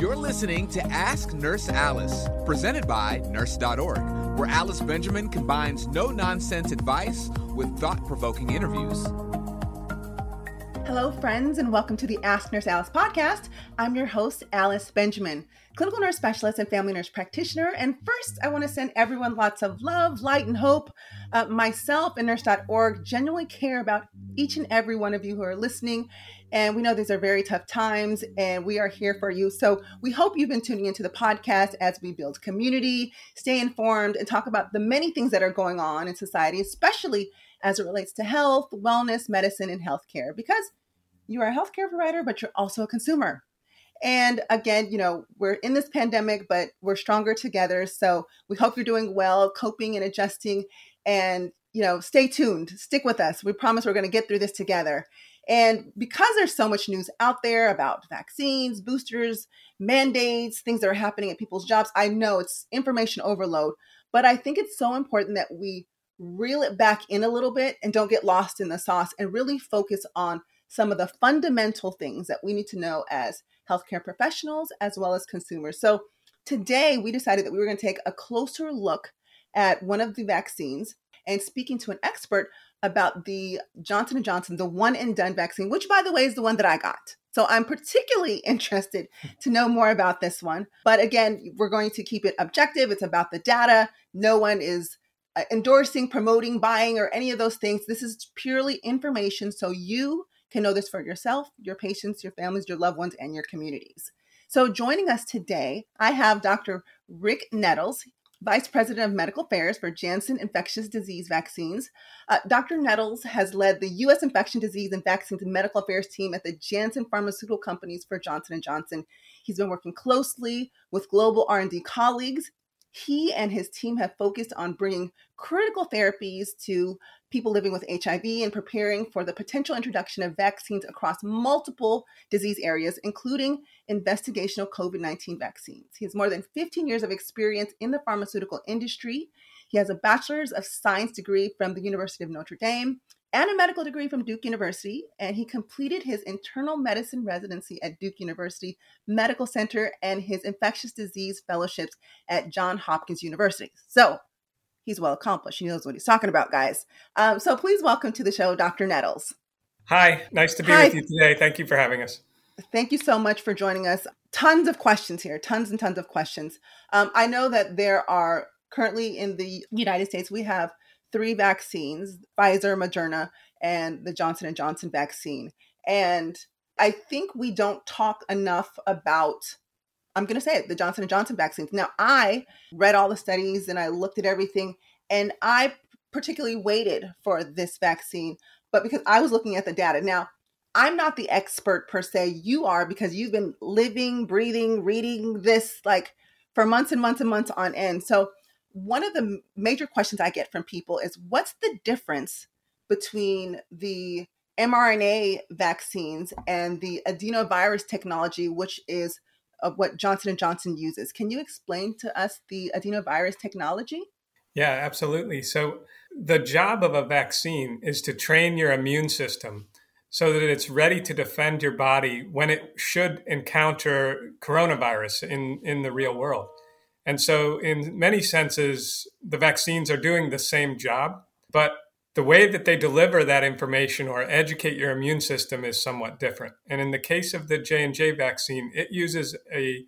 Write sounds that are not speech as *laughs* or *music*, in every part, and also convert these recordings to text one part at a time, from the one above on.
You're listening to Ask Nurse Alice, presented by Nurse.org, where Alice Benjamin combines no nonsense advice with thought provoking interviews. Hello, friends, and welcome to the Ask Nurse Alice podcast. I'm your host, Alice Benjamin, clinical nurse specialist and family nurse practitioner. And first, I want to send everyone lots of love, light, and hope. Uh, myself and Nurse.org genuinely care about each and every one of you who are listening. And we know these are very tough times, and we are here for you. So we hope you've been tuning into the podcast as we build community, stay informed, and talk about the many things that are going on in society, especially as it relates to health, wellness, medicine, and healthcare. Because you are a healthcare provider, but you're also a consumer. And again, you know, we're in this pandemic, but we're stronger together. So we hope you're doing well, coping and adjusting. And, you know, stay tuned, stick with us. We promise we're going to get through this together. And because there's so much news out there about vaccines, boosters, mandates, things that are happening at people's jobs, I know it's information overload, but I think it's so important that we reel it back in a little bit and don't get lost in the sauce and really focus on some of the fundamental things that we need to know as healthcare professionals as well as consumers. So today we decided that we were going to take a closer look at one of the vaccines and speaking to an expert about the Johnson & Johnson, the one and done vaccine, which by the way is the one that I got. So I'm particularly *laughs* interested to know more about this one. But again, we're going to keep it objective. It's about the data. No one is uh, endorsing, promoting, buying, or any of those things. This is purely information so you can know this for yourself, your patients, your families, your loved ones, and your communities. So, joining us today, I have Dr. Rick Nettles. Vice President of Medical Affairs for Janssen Infectious Disease Vaccines. Uh, Dr. Nettles has led the U.S. Infection Disease and Vaccines Medical Affairs team at the Janssen Pharmaceutical Companies for Johnson & Johnson. He's been working closely with global R&D colleagues he and his team have focused on bringing critical therapies to people living with HIV and preparing for the potential introduction of vaccines across multiple disease areas, including investigational COVID 19 vaccines. He has more than 15 years of experience in the pharmaceutical industry. He has a bachelor's of science degree from the University of Notre Dame and a medical degree from Duke University, and he completed his internal medicine residency at Duke University Medical Center and his infectious disease fellowships at Johns Hopkins University. So he's well accomplished. He knows what he's talking about, guys. Um, so please welcome to the show, Dr. Nettles. Hi, nice to be Hi. with you today. Thank you for having us. Thank you so much for joining us. Tons of questions here, tons and tons of questions. Um, I know that there are currently in the United States, we have three vaccines pfizer moderna and the johnson & johnson vaccine and i think we don't talk enough about i'm going to say it the johnson & johnson vaccines. Now i read all the studies and i looked at everything and i particularly waited for this vaccine but because i was looking at the data. Now i'm not the expert per se. You are because you've been living breathing reading this like for months and months and months on end. So one of the major questions I get from people is what's the difference between the mRNA vaccines and the adenovirus technology, which is of what Johnson & Johnson uses. Can you explain to us the adenovirus technology? Yeah, absolutely. So the job of a vaccine is to train your immune system so that it's ready to defend your body when it should encounter coronavirus in, in the real world. And so, in many senses, the vaccines are doing the same job, but the way that they deliver that information or educate your immune system is somewhat different. And in the case of the J&J vaccine, it uses a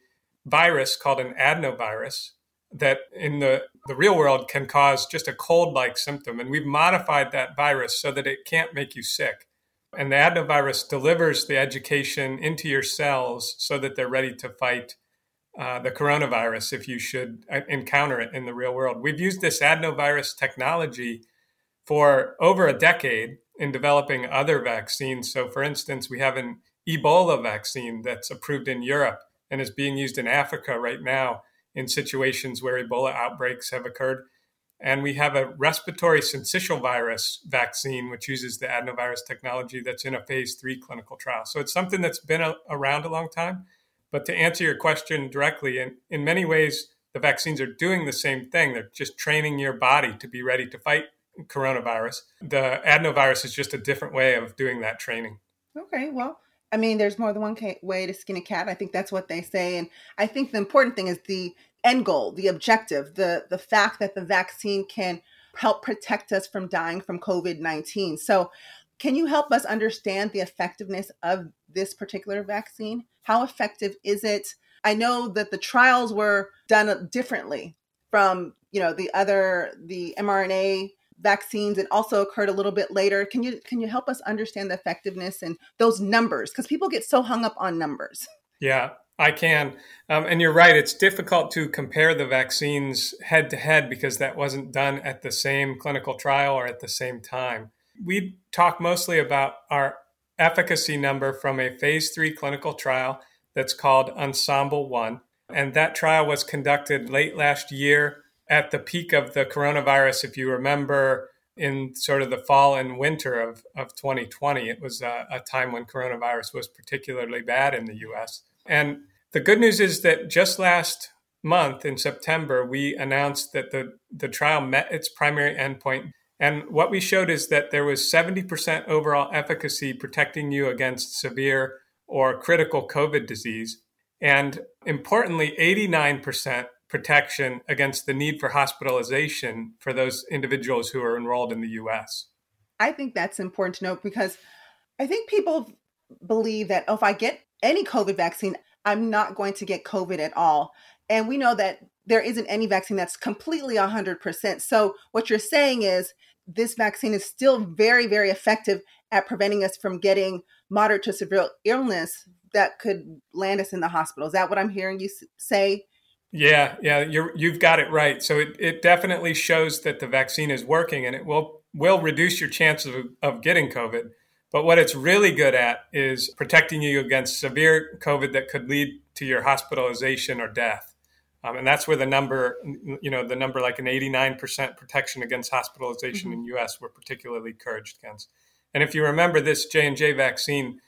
virus called an adenovirus that in the, the real world can cause just a cold-like symptom. And we've modified that virus so that it can't make you sick. And the adenovirus delivers the education into your cells so that they're ready to fight uh, the coronavirus if you should uh, encounter it in the real world. We've used this adenovirus technology for over a decade in developing other vaccines. So, for instance, we have an Ebola vaccine that's approved in Europe and is being used in Africa right now in situations where Ebola outbreaks have occurred. And we have a respiratory syncytial virus vaccine, which uses the adenovirus technology that's in a phase three clinical trial. So it's something that's been a, around a long time. But to answer your question directly, in, in many ways, the vaccines are doing the same thing. They're just training your body to be ready to fight coronavirus. The adenovirus is just a different way of doing that training. Okay, well, I mean, there's more than one way to skin a cat. I think that's what they say. And I think the important thing is the end goal, the objective, the, the fact that the vaccine can help protect us from dying from COVID 19. So, can you help us understand the effectiveness of this particular vaccine? How effective is it? I know that the trials were done differently from, you know, the other the mRNA vaccines and also occurred a little bit later. Can you can you help us understand the effectiveness and those numbers because people get so hung up on numbers. Yeah, I can. Um, and you're right, it's difficult to compare the vaccines head to head because that wasn't done at the same clinical trial or at the same time. We talk mostly about our efficacy number from a phase three clinical trial that's called Ensemble One. And that trial was conducted late last year at the peak of the coronavirus. If you remember, in sort of the fall and winter of, of 2020, it was a, a time when coronavirus was particularly bad in the US. And the good news is that just last month in September, we announced that the, the trial met its primary endpoint. And what we showed is that there was 70% overall efficacy protecting you against severe or critical COVID disease. And importantly, 89% protection against the need for hospitalization for those individuals who are enrolled in the US. I think that's important to note because I think people believe that oh, if I get any COVID vaccine, I'm not going to get COVID at all. And we know that there isn't any vaccine that's completely 100%. So, what you're saying is this vaccine is still very, very effective at preventing us from getting moderate to severe illness that could land us in the hospital. Is that what I'm hearing you say? Yeah, yeah, you you've got it right. So it, it definitely shows that the vaccine is working and it will will reduce your chances of, of getting COVID. But what it's really good at is protecting you against severe COVID that could lead to your hospitalization or death. Um, and that's where the number, you know, the number like an 89% protection against hospitalization mm-hmm. in U.S. we're particularly encouraged against. And if you remember, this J and J vaccine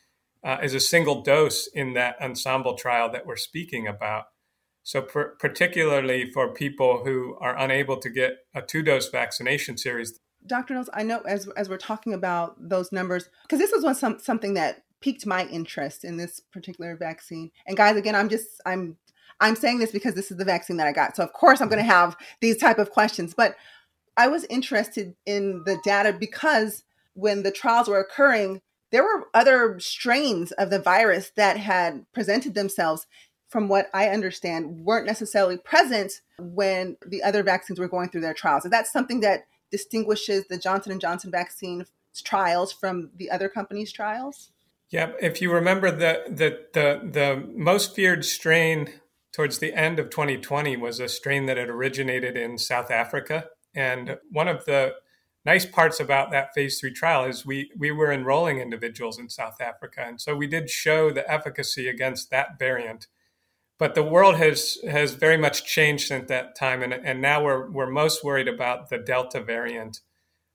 uh, is a single dose in that ensemble trial that we're speaking about. So, per- particularly for people who are unable to get a two dose vaccination series. Dr. Nettles, I know as, as we're talking about those numbers, because this was one, some, something that piqued my interest in this particular vaccine. And guys, again, I'm just, I'm, I'm saying this because this is the vaccine that I got. So of course I'm going to have these type of questions, but I was interested in the data because when the trials were occurring, there were other strains of the virus that had presented themselves from what I understand, weren't necessarily present when the other vaccines were going through their trials. Is that something that distinguishes the Johnson and Johnson vaccine trials from the other companies' trials? Yeah, if you remember the the the, the most feared strain towards the end of 2020 was a strain that had originated in South Africa, and one of the nice parts about that phase three trial is we we were enrolling individuals in South Africa, and so we did show the efficacy against that variant but the world has has very much changed since that time, and and now we're we're most worried about the Delta variant.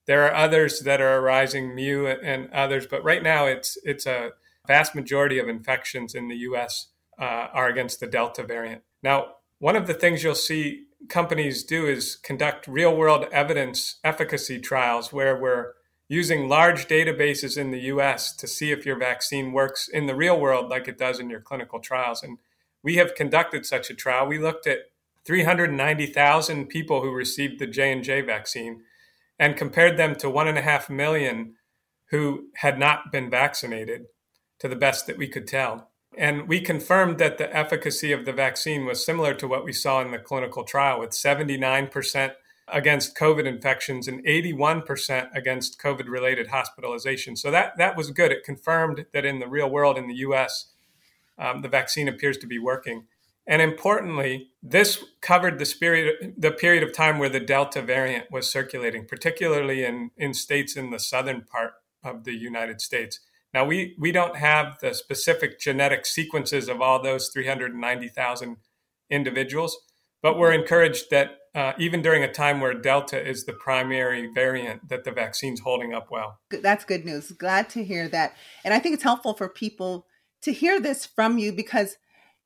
There are others that are arising, Mu and others, but right now it's it's a vast majority of infections in the U.S. Uh, are against the Delta variant. Now, one of the things you'll see companies do is conduct real world evidence efficacy trials where we're using large databases in the US to see if your vaccine works in the real world like it does in your clinical trials. And we have conducted such a trial. We looked at 390,000 people who received the J&J vaccine and compared them to one and a half million who had not been vaccinated to the best that we could tell. And we confirmed that the efficacy of the vaccine was similar to what we saw in the clinical trial with 79% against COVID infections and 81% against COVID related hospitalization. So that, that was good. It confirmed that in the real world in the US, um, the vaccine appears to be working. And importantly, this covered the, spirit, the period of time where the Delta variant was circulating, particularly in, in states in the southern part of the United States. Now, we, we don't have the specific genetic sequences of all those 390,000 individuals, but we're encouraged that uh, even during a time where Delta is the primary variant, that the vaccine's holding up well. That's good news. Glad to hear that. And I think it's helpful for people to hear this from you because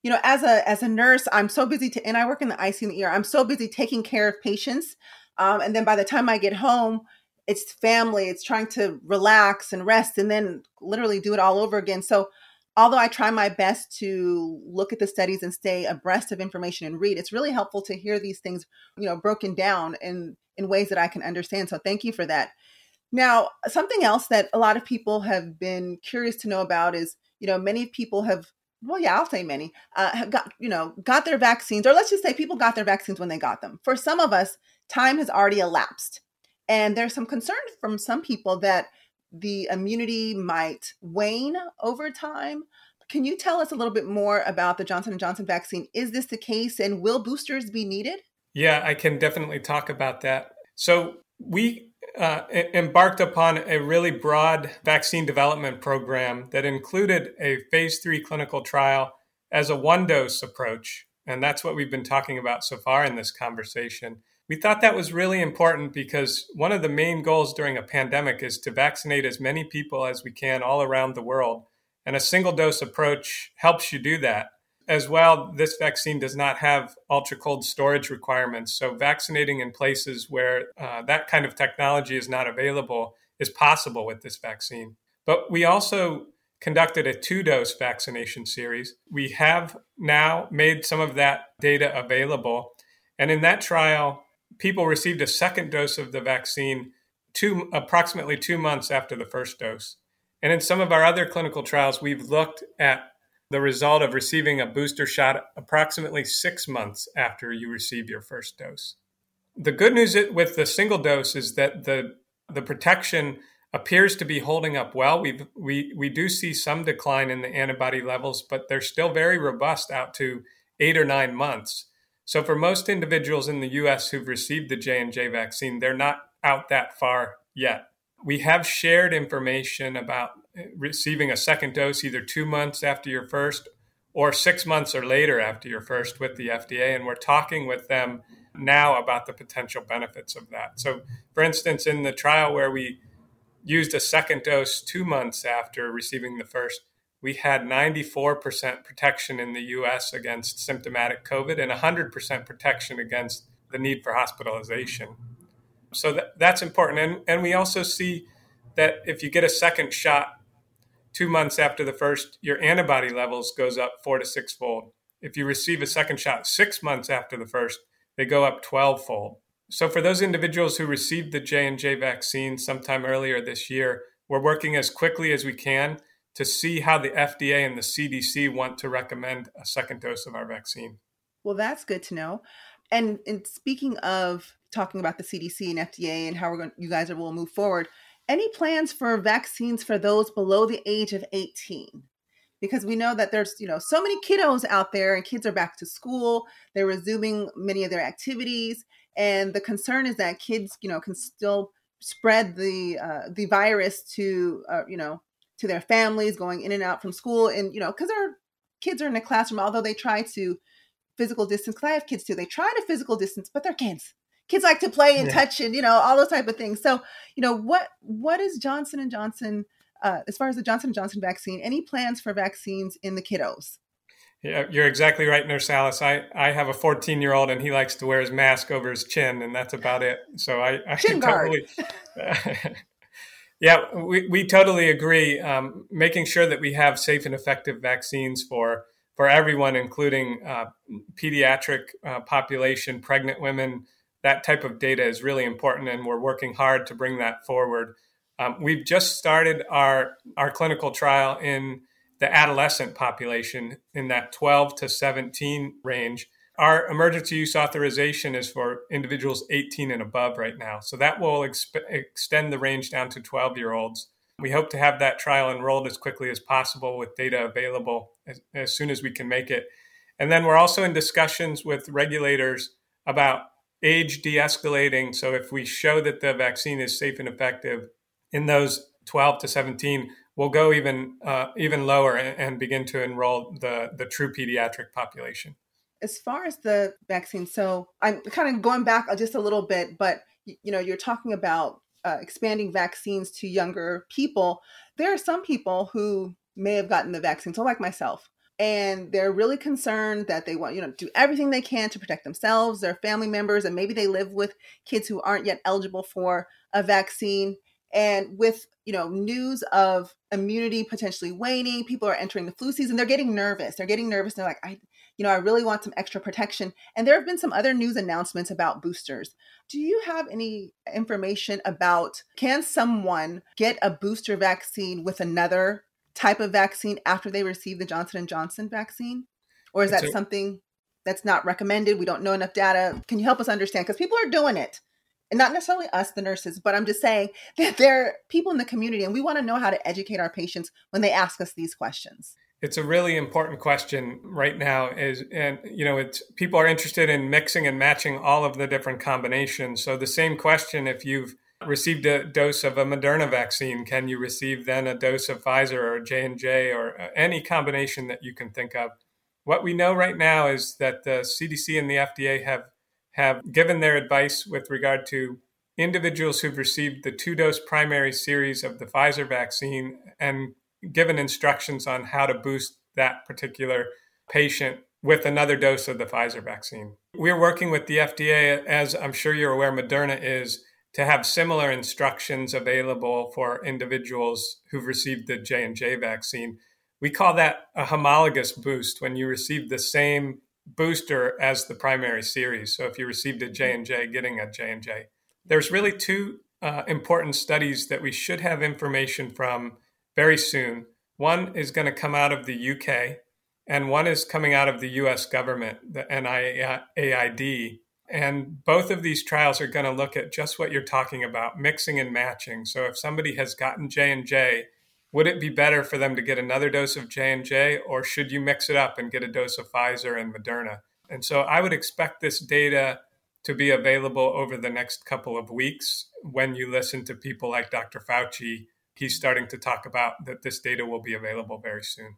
you know as a as a nurse i'm so busy to and i work in the icu and the er i'm so busy taking care of patients um, and then by the time i get home it's family it's trying to relax and rest and then literally do it all over again so although I try my best to look at the studies and stay abreast of information and read, it's really helpful to hear these things, you know, broken down in in ways that I can understand. So thank you for that. Now, something else that a lot of people have been curious to know about is, you know, many people have well, yeah, I'll say many, uh, have got, you know, got their vaccines, or let's just say people got their vaccines when they got them. For some of us, time has already elapsed. And there's some concern from some people that the immunity might wane over time. Can you tell us a little bit more about the Johnson & Johnson vaccine? Is this the case and will boosters be needed? Yeah, I can definitely talk about that. So, we uh, embarked upon a really broad vaccine development program that included a phase three clinical trial as a one dose approach. And that's what we've been talking about so far in this conversation. We thought that was really important because one of the main goals during a pandemic is to vaccinate as many people as we can all around the world. And a single dose approach helps you do that. As well, this vaccine does not have ultra cold storage requirements. So, vaccinating in places where uh, that kind of technology is not available is possible with this vaccine. But we also conducted a two dose vaccination series. We have now made some of that data available. And in that trial, people received a second dose of the vaccine two, approximately two months after the first dose. And in some of our other clinical trials, we've looked at the result of receiving a booster shot approximately six months after you receive your first dose. The good news with the single dose is that the, the protection appears to be holding up well. we we, we do see some decline in the antibody levels, but they're still very robust out to eight or nine months. So for most individuals in the US who've received the J&J vaccine, they're not out that far yet. We have shared information about receiving a second dose either two months after your first or six months or later after your first with the FDA. And we're talking with them now about the potential benefits of that. So, for instance, in the trial where we used a second dose two months after receiving the first, we had 94% protection in the US against symptomatic COVID and 100% protection against the need for hospitalization. So that, that's important. And, and we also see that if you get a second shot two months after the first, your antibody levels goes up four to six fold. If you receive a second shot six months after the first, they go up 12 fold. So for those individuals who received the J&J vaccine sometime earlier this year, we're working as quickly as we can to see how the FDA and the CDC want to recommend a second dose of our vaccine. Well, that's good to know. And, and speaking of talking about the CDC and FDA and how we're going, you guys will move forward. Any plans for vaccines for those below the age of 18? Because we know that there's, you know, so many kiddos out there and kids are back to school. They're resuming many of their activities. And the concern is that kids, you know, can still spread the uh, the virus to, uh, you know, to their families going in and out from school. And, you know, because our kids are in a classroom, although they try to physical distance, because I have kids too, they try to physical distance, but they're kids kids like to play and yeah. touch and you know all those type of things so you know what what is johnson and johnson uh, as far as the johnson and johnson vaccine any plans for vaccines in the kiddos yeah, you're exactly right, Nurse Alice. I, I have a 14 year old and he likes to wear his mask over his chin, and that's about it. So I, I chin totally, *laughs* yeah, we, we totally agree. Um, making sure that we have safe and effective vaccines for for everyone, including uh, pediatric uh, population, pregnant women, that type of data is really important, and we're working hard to bring that forward. Um, we've just started our our clinical trial in the adolescent population in that 12 to 17 range. Our emergency use authorization is for individuals 18 and above right now, so that will exp- extend the range down to 12 year olds. We hope to have that trial enrolled as quickly as possible with data available as, as soon as we can make it. And then we're also in discussions with regulators about age de escalating. So if we show that the vaccine is safe and effective in those 12 to 17, we'll go even uh, even lower and, and, begin to enroll the, the true pediatric population. As far as the vaccine, so I'm kind of going back just a little bit, but you know, you're talking about uh, expanding vaccines to younger people. There are some people who may have gotten the vaccine, so like myself, and they're really concerned that they want you know do everything they can to protect themselves their family members and maybe they live with kids who aren't yet eligible for a vaccine And with you know news of immunity potentially waning, people are entering the flu season. They're getting nervous. They're getting nervous. They're like, I, you know, I really want some extra protection. And there have been some other news announcements about boosters. Do you have any information about can someone get a booster vaccine with another type of vaccine after they receive the Johnson and Johnson vaccine? Or is that something that's not recommended? We don't know enough data. Can you help us understand? Because people are doing it. And not necessarily us, the nurses, but I'm just saying *laughs* that there are people in the community and we want to know how to educate our patients when they ask us these questions. It's a really important question right now is and you know it's people are interested in mixing and matching all of the different combinations. So the same question if you've received a dose of a Moderna vaccine, can you receive then a dose of Pfizer or J&J or uh, any combination that you can think of? What we know right now is that the CDC and the FDA have have given their advice with regard to individuals who've received the two dose primary series of the Pfizer vaccine and given instructions on how to boost that particular patient with another dose of the Pfizer vaccine. We're working with the FDA, as I'm sure you're aware, Moderna is, to have similar instructions available for individuals who've received the J&J vaccine. We call that a homologous boost when you receive the same booster as the primary series. So if you received a J&J, getting a J&J. There's really two uh, important studies that we should have information from very soon. One is going to come out of the UK, and one is coming out of the US government, the NIAID. And both of these trials are going to look at just what you're talking about, mixing and matching. So if somebody has gotten J&J would it be better for them to get another dose of j&j or should you mix it up and get a dose of pfizer and moderna? And so i would expect this data to be available over the next couple of weeks when you listen to people like dr fauci. He's starting to talk about that this data will be available very soon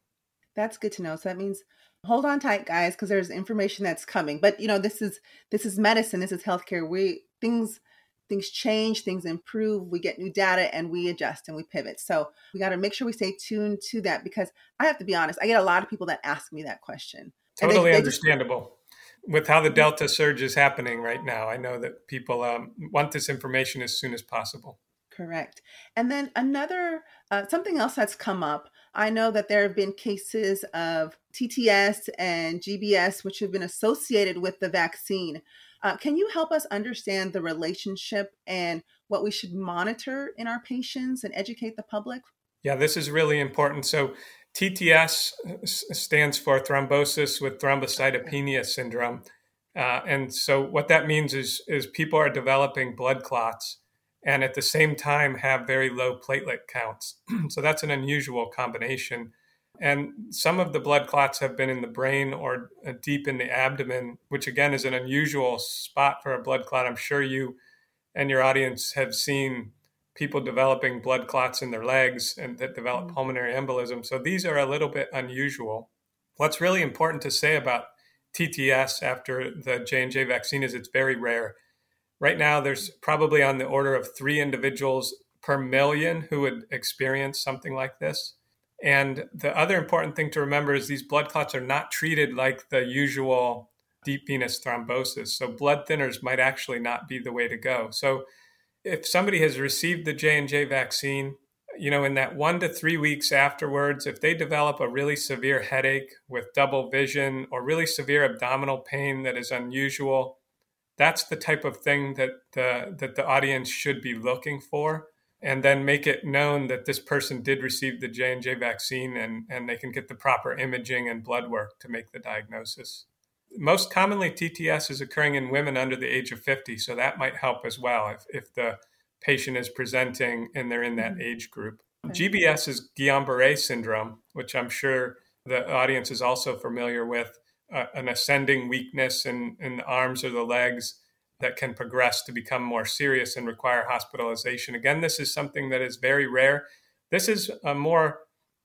that's good to know so that means hold on tight guys because there's information that's coming but you know this is this is medicine this is healthcare we things things change, things improve, we get new data and we adjust and we pivot. So we got to make sure we stay tuned to that because I have to be honest, I get a lot of people that ask me that question. Totally they, they understandable. Just, With how the Delta surge is happening right now, I know that people um, want this information as soon as possible. Correct. And then another, uh, something else that's come up. I know that there have been cases of TTS and GBS, which have been associated with the vaccine. Uh, can you help us understand the relationship and what we should monitor in our patients and educate the public? Yeah, this is really important. So, TTS stands for thrombosis with thrombocytopenia syndrome. Uh, and so, what that means is, is people are developing blood clots and at the same time have very low platelet counts. *clears throat* so, that's an unusual combination. And some of the blood clots have been in the brain or uh, deep in the abdomen, which again is an unusual spot for a blood clot. I'm sure you and your audience have seen people developing blood clots in their legs and that develop mm-hmm. pulmonary embolism. So these are a little bit unusual. What's really important to say about TTS after the J&J vaccine is it's very rare. Right now there's probably on the order of 3 individuals per million who would experience something like this. And the other important thing to remember is these blood clots are not treated like the usual deep venous thrombosis. So blood thinners might actually not be the way to go. So if somebody has received the J&J vaccine, you know, in that 1 to 3 weeks afterwards, if they develop a really severe headache with double vision or really severe abdominal pain that is unusual, that's the type of thing that the that the audience should be looking for and then make it known that this person did receive the J&J vaccine and, and they can get the proper imaging and blood work to make the diagnosis. Most commonly, TTS is occurring in women under the age of 50, so that might help as well if, if the patient is presenting and they're in that mm-hmm. age group. Okay. GBS is Guillain-Barré syndrome, which I'm sure the audience is also familiar with, an ascending weakness in, in the arms or the legs that can progress to become more serious and require hospitalization. Again, this is something that is very rare. This is a more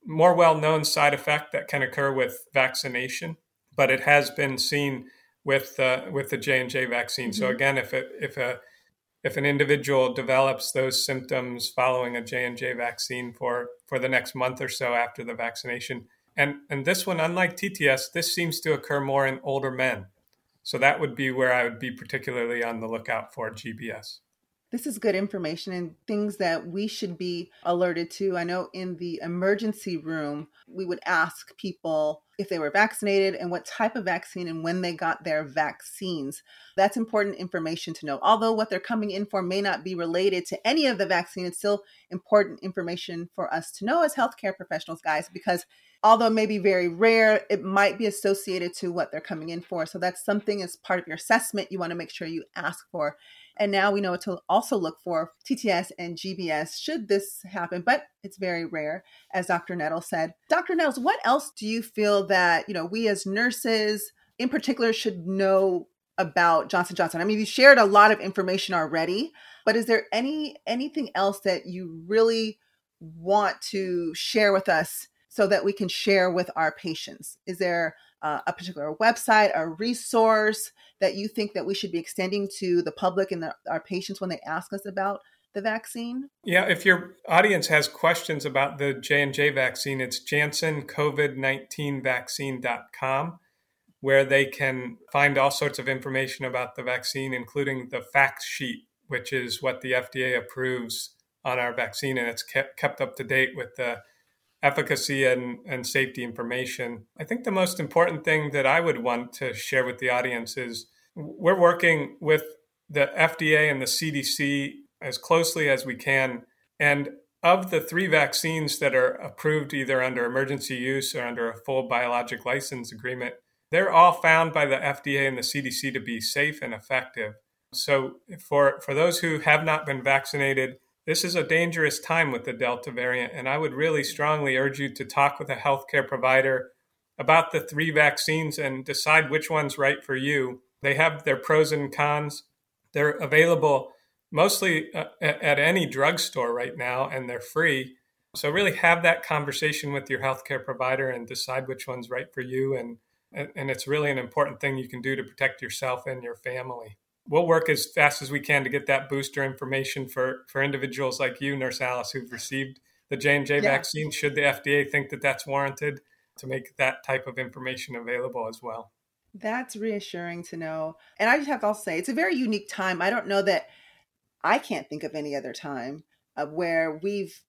more well-known side effect that can occur with vaccination, but it has been seen with uh, with the J and J vaccine. Mm-hmm. So again, if it, if a if an individual develops those symptoms following a J and J vaccine for for the next month or so after the vaccination, and and this one, unlike TTS, this seems to occur more in older men. So that would be where I would be particularly on the lookout for GBS. This is good information and things that we should be alerted to. I know in the emergency room, we would ask people if they were vaccinated and what type of vaccine and when they got their vaccines. That's important information to know. Although what they're coming in for may not be related to any of the vaccine, it's still important information for us to know as healthcare professionals, guys, because although it may be very rare, it might be associated to what they're coming in for. So that's something as part of your assessment you want to make sure you ask for. And now we know to also look for TTS and GBS should this happen, but it's very rare, as Dr. Nettles said. Dr. Nettles, what else do you feel that, you know, we as nurses in particular should know about Johnson Johnson? I mean, you shared a lot of information already, but is there any anything else that you really want to share with us so that we can share with our patients? Is there uh, a particular website, a resource that you think that we should be extending to the public and the, our patients when they ask us about the vaccine? Yeah, if your audience has questions about the J&J vaccine, it's janssencovid19vaccine.com where they can find all sorts of information about the vaccine including the fact sheet, which is what the FDA approves on our vaccine and it's kept up to date with the efficacy and, and safety information. I think the most important thing that I would want to share with the audience is we're working with the FDA and the CDC as closely as we can. And of the three vaccines that are approved either under emergency use or under a full biologic license agreement, they're all found by the FDA and the CDC to be safe and effective. So for, for those who have not been vaccinated, this is a dangerous time with the Delta variant, and I would really strongly urge you to talk with a healthcare provider about the three vaccines and decide which one's right for you. They have their pros and cons. They're available mostly uh, at any drugstore right now, and they're free. So, really have that conversation with your healthcare provider and decide which one's right for you. And, and it's really an important thing you can do to protect yourself and your family we'll work as fast as we can to get that booster information for for individuals like you, Nurse Alice, who've received the J and J vaccine. Should the FDA think that that's warranted, to make that type of information available as well. That's reassuring to know. And I just have to also say, it's a very unique time. I don't know that I can't think of any other time of where we've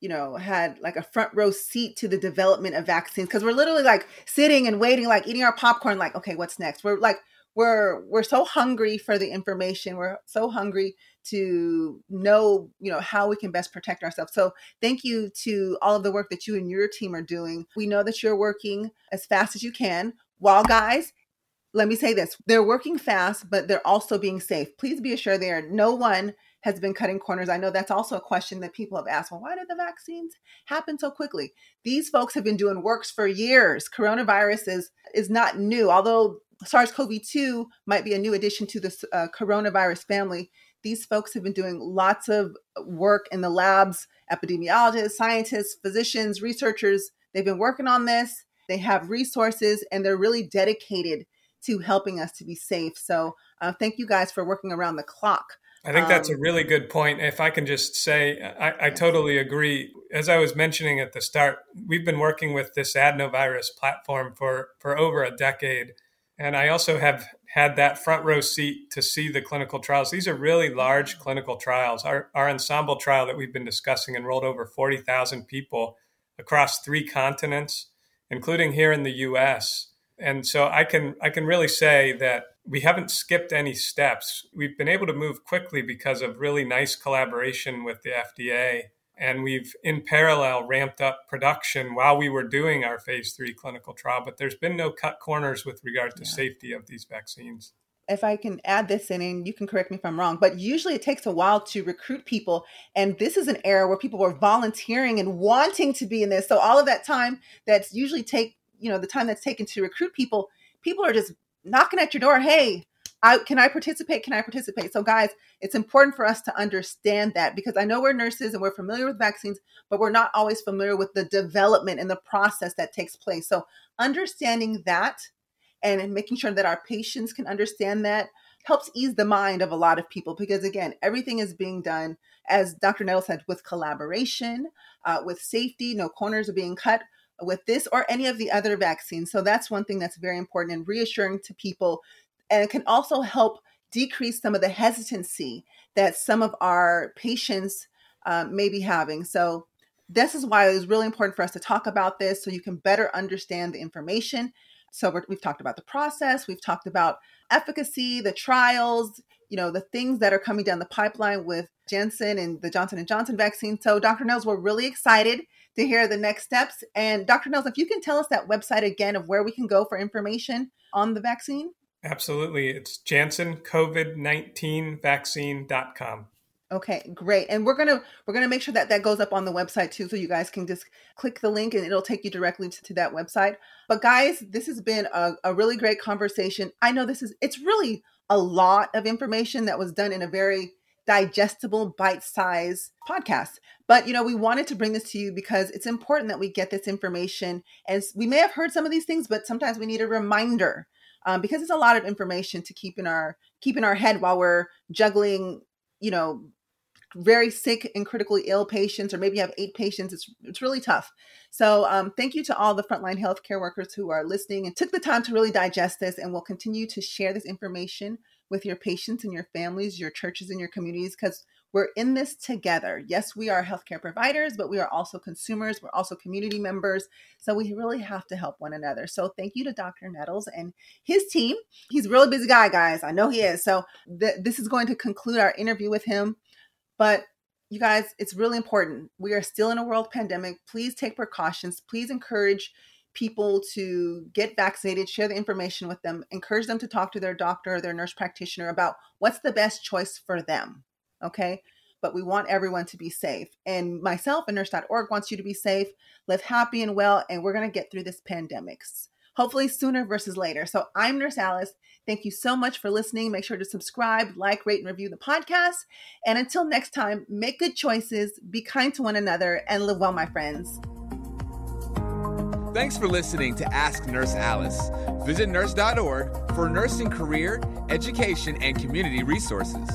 you know had like a front row seat to the development of vaccines because we're literally like sitting and waiting like eating our popcorn like okay what's next we're like we're we're so hungry for the information we're so hungry to know you know how we can best protect ourselves so thank you to all of the work that you and your team are doing we know that you're working as fast as you can while guys let me say this they're working fast but they're also being safe please be assured there no one has been cutting corners. I know that's also a question that people have asked. Well, why did the vaccines happen so quickly? These folks have been doing works for years. Coronavirus is is not new, although SARS-CoV-2 might be a new addition to the uh, coronavirus family. These folks have been doing lots of work in the labs, epidemiologists, scientists, physicians, researchers. They've been working on this. They have resources and they're really dedicated to helping us to be safe. So, uh, thank you guys for working around the clock. I think that's a um, really good point. If I can just say, I, I, totally agree. As I was mentioning at the start, we've been working with this adenovirus platform for, for over a decade. And I also have had that front row seat to see the clinical trials. These are really large clinical trials. Our, our ensemble trial that we've been discussing enrolled over 40,000 people across three continents, including here in the US. And so I can I can really say that we haven't skipped any steps. We've been able to move quickly because of really nice collaboration with the FDA and we've in parallel ramped up production while we were doing our phase three clinical trial. But there's been no cut corners with regard to yeah. safety of these vaccines. If I can add this in, and you can correct me if I'm wrong, but usually it takes a while to recruit people. And this is an era where people were volunteering and wanting to be in this. So all of that time that's usually take, you know, the time that's taken to recruit people, people are just knocking at your door. Hey, I can I participate? Can I participate? So guys, it's important for us to understand that because I know we're nurses and we're familiar with vaccines, but we're not always familiar with the development and the process that takes place. So understanding that and making sure that our patients can understand that helps ease the mind of a lot of people because again everything is being done as dr nettle said with collaboration uh, with safety no corners are being cut with this or any of the other vaccines so that's one thing that's very important and reassuring to people and it can also help decrease some of the hesitancy that some of our patients uh, may be having. So, this is why it is really important for us to talk about this so you can better understand the information. So, we have talked about the process, we've talked about efficacy, the trials, you know, the things that are coming down the pipeline with Janssen and the Johnson and Johnson vaccine. So, Dr. Nettles, we're really excited to hear the next steps. And Dr. Nettles, if you can tell us that website again of where we can go for information on the vaccine. Absolutely. It's Janssen COVID-19 vaccine.com. Okay, great. And we're going to we're going to make sure that that goes up on the website too so you guys can just click the link and it'll take you directly to, to that website. But guys, this has been a, a really great conversation. I know this is it's really a lot of information that was done in a very digestible bite-sized podcast. But you know, we wanted to bring this to you because it's important that we get this information as we may have heard some of these things, but sometimes we need a reminder um, because it's a lot of information to keep in our keep in our head while we're juggling, you know, very sick and critically ill patients, or maybe you have eight patients. It's it's really tough. So um, thank you to all the frontline healthcare workers who are listening and took the time to really digest this, and will continue to share this information with your patients and your families, your churches and your communities, because we're in this together. Yes, we are healthcare providers, but we are also consumers. We're also community members. So we really have to help one another. So thank you to Dr. Nettles and his team. He's a really busy guy, guys. I know he is. So th- this is going to conclude our interview with him. But you guys, it's really important. We are still in a world pandemic. Please take precautions. Please encourage people to get vaccinated, share the information with them, encourage them to talk to their doctor or their nurse practitioner about what's the best choice for them. Okay. But we want everyone to be safe. And myself and nurse.org wants you to be safe, live happy and well, and we're going to get through this pandemic. Hopefully sooner versus later. So I'm Nurse Alice. Thank you so much for listening. Make sure to subscribe, like, rate, and review the podcast. And until next time, make good choices, be kind to one another, and live well, my friends. Thanks for listening to Ask Nurse Alice. Visit nurse.org for nursing career, education, and community resources.